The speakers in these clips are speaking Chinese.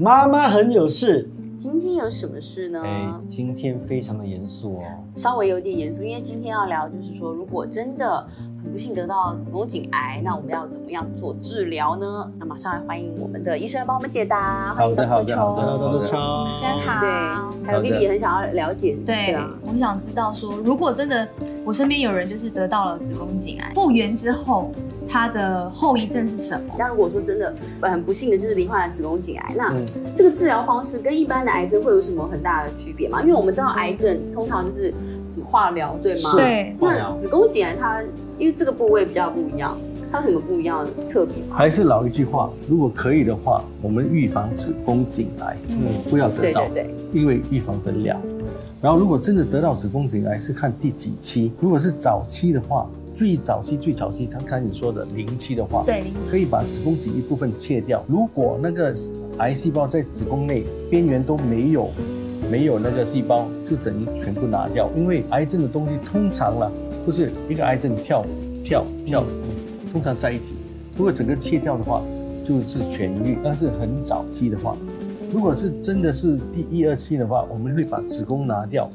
妈妈很有事。今天有什么事呢？哎，今天非常的严肃哦。稍微有点严肃，因为今天要聊就是说，如果真的很不幸得到子宫颈癌，那我们要怎么样做治疗呢？那马上来欢迎我们的医生来帮我们解答。欢迎的，好的，好的，好的，好的。先好。对，还有 Vivi 也很想要了解。对，我想知道说，如果真的我身边有人就是得到了子宫颈癌，复原之后。它的后遗症是什么？那如果说真的很不幸的就是罹患了子宫颈癌，那这个治疗方式跟一般的癌症会有什么很大的区别吗？因为我们知道癌症通常就是化疗，对吗？对。那子宫颈癌它因为这个部位比较不一样，它有什么不一样的特别？还是老一句话，如果可以的话，我们预防子宫颈癌，嗯，不要得到，对对对，因为预防得了。然后如果真的得到子宫颈癌，是看第几期。如果是早期的话。最早期、最早期，刚刚你说的零期的话，对，可以把子宫颈一部分切掉。如果那个癌细胞在子宫内边缘都没有，没有那个细胞，就等于全部拿掉。因为癌症的东西通常了，不是一个癌症跳跳跳，通常在一起。如果整个切掉的话，就是痊愈。但是很早期的话，如果是真的是第一二期的话，我们会把子宫拿掉。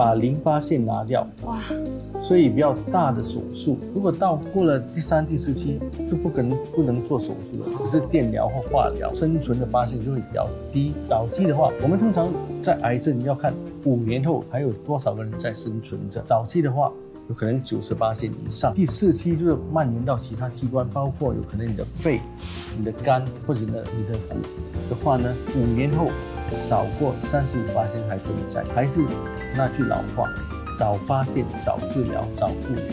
把淋巴腺拿掉，哇，所以比较大的手术。如果到过了第三、第四期，就不可能不能做手术了，只是电疗或化疗，生存的发现就会比较低。早期的话，我们通常在癌症要看五年后还有多少个人在生存着。早期的话，有可能九十八线以上。第四期就是蔓延到其他器官，包括有可能你的肺、你的肝或者呢你的骨的话呢，五年后。少过三十五八千还存在，还是那句老话，早发现、早治疗、早复原。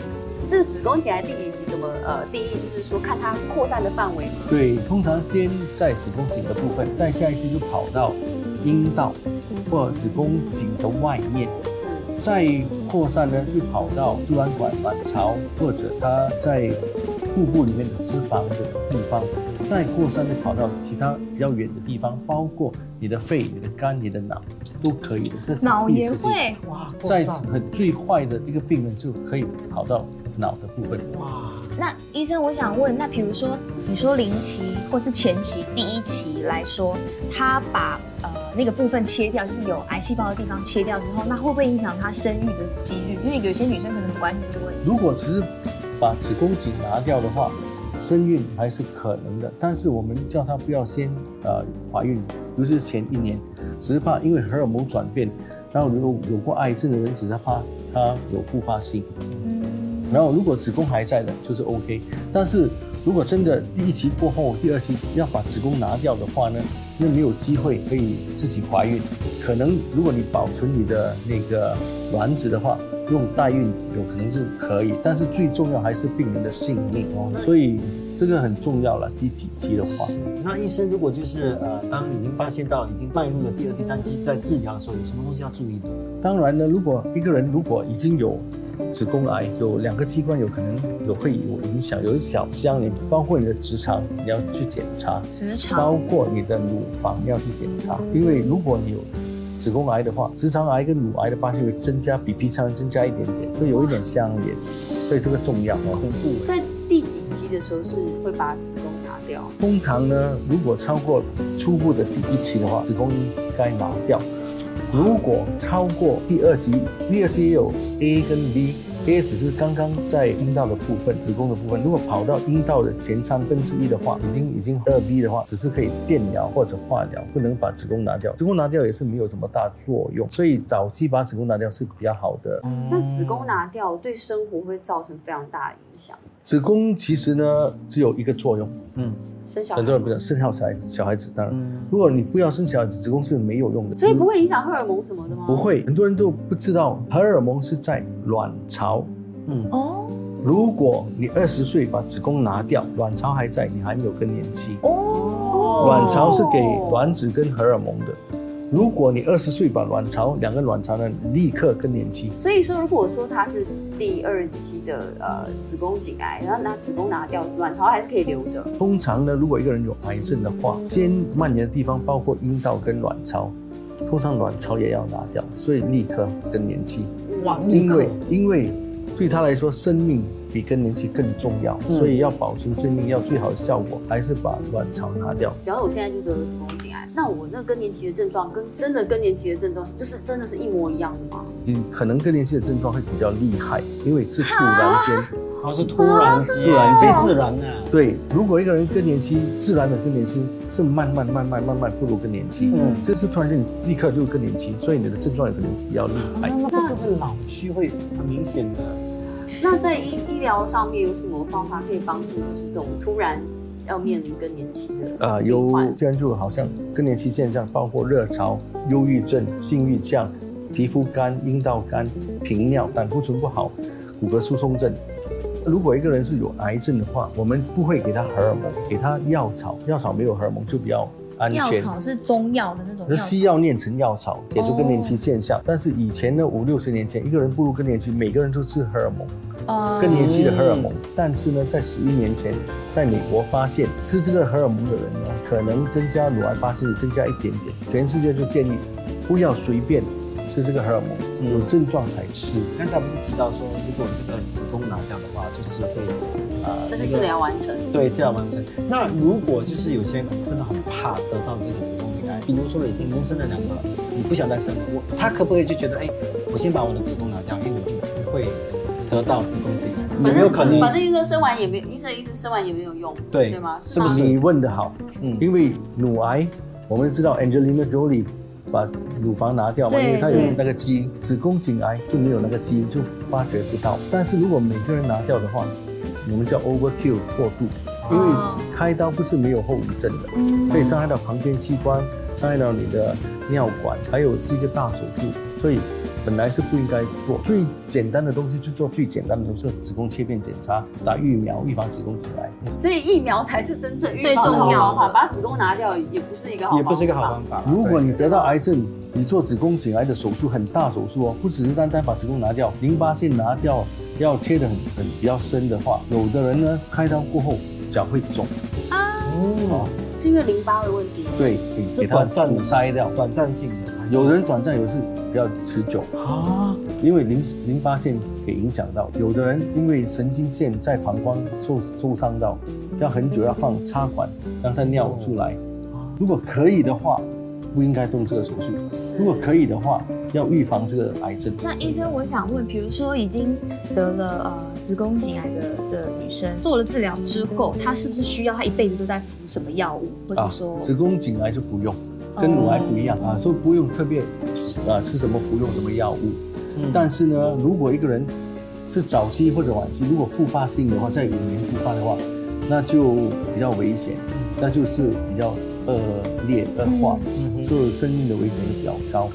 这个子宫颈癌第几期？怎么呃？定义就是说看它扩散的范围吗？对，通常先在子宫颈的部分，再下一期就跑到阴道或子宫颈的外面，再扩散呢就跑到输卵管、卵巢或者它在腹部里面的脂肪的地方。再扩散的跑到其他比较远的地方，包括你的肺、你的肝、你的脑，都可以的。这是脑也会哇，在很最坏的一个病人就可以跑到脑的部分。哇，那医生，我想问，那比如说你说零期或是前期第一期来说，他把呃那个部分切掉，就是有癌细胞的地方切掉之后，那会不会影响他生育的几率？因为有些女生可能不关心这个问题。如果只是把子宫颈拿掉的话。生孕还是可能的，但是我们叫她不要先呃怀孕，尤其是前一年，只是怕因为荷尔蒙转变，然后如果有过癌症的人，只是怕她有复发性。然后如果子宫还在的，就是 OK。但是如果真的第一期过后，第二期要把子宫拿掉的话呢，那没有机会可以自己怀孕。可能如果你保存你的那个卵子的话。用代孕有可能是可以，但是最重要还是病人的性命哦，所以这个很重要了。第几期的话，那医生如果就是呃，当已经发现到已经迈入了第二、第三期，在治疗的时候，有什么东西要注意的？当然呢，如果一个人如果已经有子宫癌，有两个器官有可能有会有影响，有小箱，你包括你的直肠你要去检查，直肠包括你的乳房要去检查，因为如果你有。子宫癌的话，直肠癌跟乳癌的发现会增加，比平常增加一点点，会有一点相连，所以这个重要哦。恐怖。在第几期的时候是会把子宫拿掉？通常呢，如果超过初步的第一期的话，子宫应该拿掉；如果超过第二期，第二期也有 A 跟 B。A 只是刚刚在阴道的部分，子宫的部分。如果跑到阴道的前三分之一的话，已经已经二 B 的话，只是可以电疗或者化疗，不能把子宫拿掉。子宫拿掉也是没有什么大作用，所以早期把子宫拿掉是比较好的。那子宫拿掉对生活会造成非常大的影响？子宫其实呢，只有一个作用，嗯。生小很多人不知道生小孩子，小孩子当然，如果你不要生小孩子，子宫是没有用的，所以不会影响荷尔蒙什么的吗？不会，很多人都不知道荷尔蒙是在卵巢。嗯哦，如果你二十岁把子宫拿掉，卵巢还在，你还没有更年期哦。卵巢是给卵子跟荷尔蒙的。如果你二十岁把卵巢两个卵巢呢，立刻更年期。所以说，如果说它是第二期的呃子宫颈癌，然后拿子宫拿掉，卵巢还是可以留着。通常呢，如果一个人有癌症的话，先蔓延的地方包括阴道跟卵巢，通常卵巢也要拿掉，所以立刻更年期。哇，因为因为对他来说，生命比更年期更重要，嗯所以要保存生命，要最好的效果，还是把卵巢拿掉。假如我现在就得了子宫那我那更年期的症状跟真的更年期的症状是就是真的是一模一样的吗？嗯可能更年期的症状会比较厉害，因为是突然间。然 后是突然间，突然非自然的。对，如果一个人更年期自然的更年期是慢慢慢慢慢慢步入更年期，嗯这是突然间立刻就更年期，所以你的症状有可能比较厉害。那不是会老去，会很明显的。那在医医疗上面有什么方法可以帮助，就是这种突然要面临更年期的啊、病有患这样就好像更年期现象，包括热潮、忧郁症、性欲降、皮肤干、阴道干、频尿、胆固醇不好、骨骼疏松症。如果一个人是有癌症的话，我们不会给他荷尔蒙，给他药草，药草没有荷尔蒙就比较安全药全。草是中药的那种是西药炼成药草，解除更年期现象。但是以前呢，五六十年前，一个人步入更年期，每个人都吃荷尔蒙，草，更年期的荷尔蒙。但是呢，在十一年前，在美国发现吃这个荷尔蒙的人呢，可能增加乳癌发生率增加一点点。全世界就建议不要随便吃这个荷尔蒙，嗯有症状才吃。刚才不是提到说，如果这个子宫拿掉的话，就是会呃，这是治疗完成。对，治疗完成。那如果就是有些人真的很怕得到这个子宫颈癌，比如说已经人生了两个了，你不想再生了，我他可不可以就觉得，哎，我先把我的子宫拿掉，因为我就不会得到子宫颈癌？有反正没有可能？反正医生生完也没医生医生生完也没有用，对对吗？是不是你问的好，嗯因为乳癌，我们知道 Angelina Jolie 把乳房拿掉嘛，因为她有那个基因，子宫颈癌就没有那个基因，就发觉不到。但是如果每个人拿掉的话，我们叫 overkill 过度，因为哦开刀不是没有后遗症的，嗯可以伤害到旁边器官，伤害到你的尿管，还有是一个大手术，所以本来是不应该做。最简单的东西去做最简单的东西，子宫切片检查，打疫苗预防子宫颈癌。所以疫苗才是真正预最重要好方法，的把子宫拿掉也不是一个好方法，也不是一个好方法。如果你得到癌症，你做子宫颈癌的手术很大手术哦，不只是单单把子宫拿掉，淋巴腺拿掉，要切得很很比较深的话，有的人呢开刀过后脚会肿，哦，是因为淋巴的问题。对，给它短暂的阻塞掉。短暂性的，有人短暂，有的是比较持久，啊，因为淋淋巴腺给影响到。有的人因为神经线在膀胱受受伤到，要很久要放插管让它尿出来。如果可以的话，不应该动这个手术。如果可以的话，要预防这个癌症。那医生，我想问，比如说已经得了呃子宫颈癌的的女生，做了治疗之后，她是不是需要她一辈子都在服什么药物，或者说，子宫颈癌就不用，跟乳癌不一样啊，所以不用特别啊吃什么服用什么药物。嗯。但是呢，如果一个人是早期或者晚期，如果复发性的话，在五年复发的话，那就比较危险，那就是比较恶劣恶化，嗯哼所以生命的危险也比较高。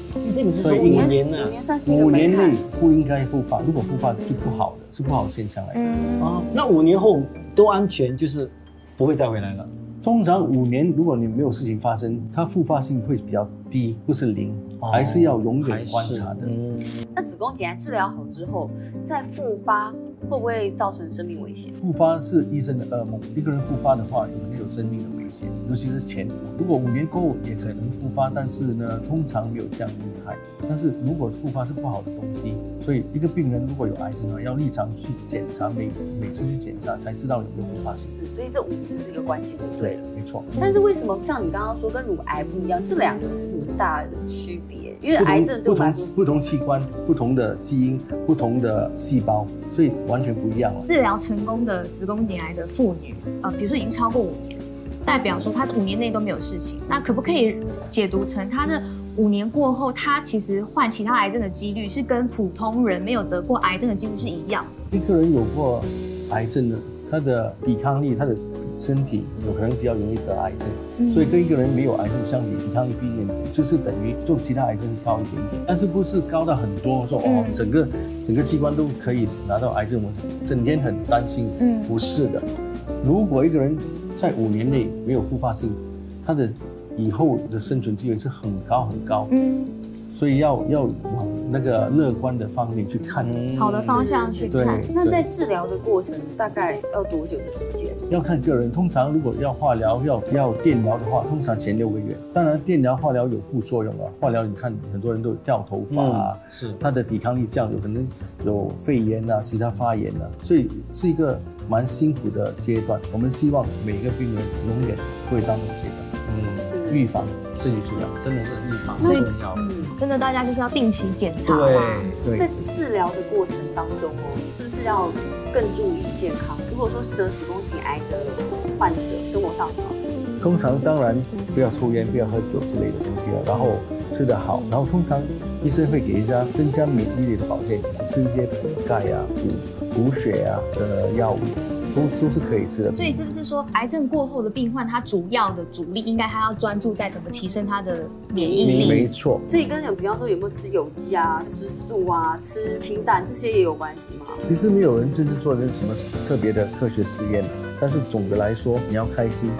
所以五年呢五？年算是一个五年内不应该复发，如果复发就不好的，是不好的现象来的。嗯，啊，那五年后都安全，就是不会再回来了。通常五年，如果你没有事情发生，它复发性会比较低，不是零，哦还是要永远观察的。嗯，那子宫颈癌治疗好之后再复发，会不会造成生命危险？复发是医生的噩梦，一个人复发的话，有可能有生命的危险，尤其是前五。如果五年过后也可能复发，但是呢，通常没有这样厉害。但是如果复发是不好的东西，所以一个病人如果有癌症呢，要立常去检查，每每次去检查才知道有没有复发性。所以这五年是一个关键，对不对？没错。但是为什么像你刚刚说跟乳癌不一样，这两个有什么大的区别？因为癌症对我不同们，不同器官、不同的基因、不同的细胞，所以完全不一样了。治疗成功的子宫颈癌的妇女，呃，比如说已经超过五年，代表说她五年内都没有事情，那可不可以解读成她的五年过后，她其实患其他癌症的几率是跟普通人没有得过癌症的几率是一样？一个人有过癌症的，他的抵抗力、他的身体有可能比较容易得癌症，嗯。所以跟一个人没有癌症相比，抵抗力低一点点，就是等于做其他癌症高一点点，但是不是高到很多，说哦嗯。整个整个器官都可以拿到癌症，我整天很担心。嗯。不是的，如果一个人在五年内没有复发性，他的以后的生存机会是很高很高。嗯。所以要要往那个乐观的方面去看。嗯好的方向去看。那在治疗的过程大概要多久的时间？要看个人，通常如果要化疗、要要电疗的话，通常前六个月。当然，电疗、化疗有副作用啊。化疗你看很多人都有掉头发啊，是他的抵抗力降，有可能有肺炎啊、其他发炎啊，所以是一个蛮辛苦的阶段。我们希望每个病人永远不会当这个阶段，嗯，是预防胜于治疗。真的是预防所以很重要。嗯，真的，大家就是要定期检查嘛。对，在治疗的过程当中哦，是不是要更注意健康？如果说是得子宫颈癌的患者，生活上。通常当然不要抽烟、不要喝酒之类的东西了，然后吃得好，然后通常医生会给一家增加免疫力的保健品，吃一些补钙啊、补补血啊的药物，都都是可以吃的。所以是不是说，癌症过后的病患，他主要的主力应该他要专注在怎么提升他的免疫力？没错，所以跟有，比方说有没有吃有机啊、吃素啊、吃清淡，这些也有关系吗？其实没有人真正做人什么特别的科学实验，但是总的来说，你要开心，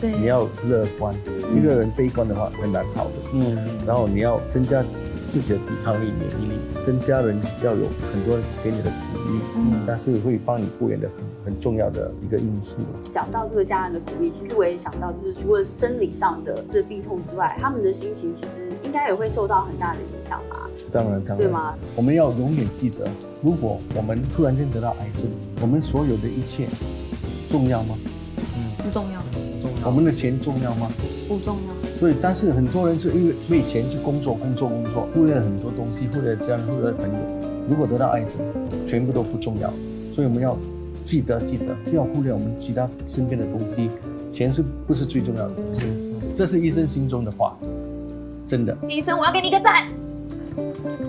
对你要乐观。一个人悲观的话很难好的。嗯，然后你要增加自己的抵抗力、免疫力，跟家人要有很多给你的鼓励，嗯但是会帮你复原的很很重要的一个因素。讲到这个家人的鼓励，其实我也想到，就是除了生理上的这病痛之外，他们的心情其实应该也会受到很大的影响吧？当然，当然，对吗？我们要永远记得，如果我们突然间得到癌症，我们所有的一切重要吗？嗯不重要，重要。我们的钱重要吗？不重要。所以，但是很多人是因为为钱去工作、工作、工作，忽略了很多东西，忽略了家人，忽略了朋友。如果得到癌症，全部都不重要。所以我们要记得，记得不要忽略我们其他身边的东西。钱是不是最重要的东西？这是医生心中的话，真的。医生，我要给你一个赞，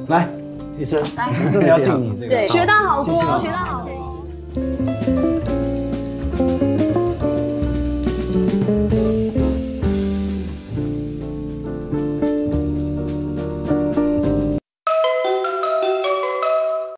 来，医生，来真的要敬你这个，对学到好多，谢谢学到好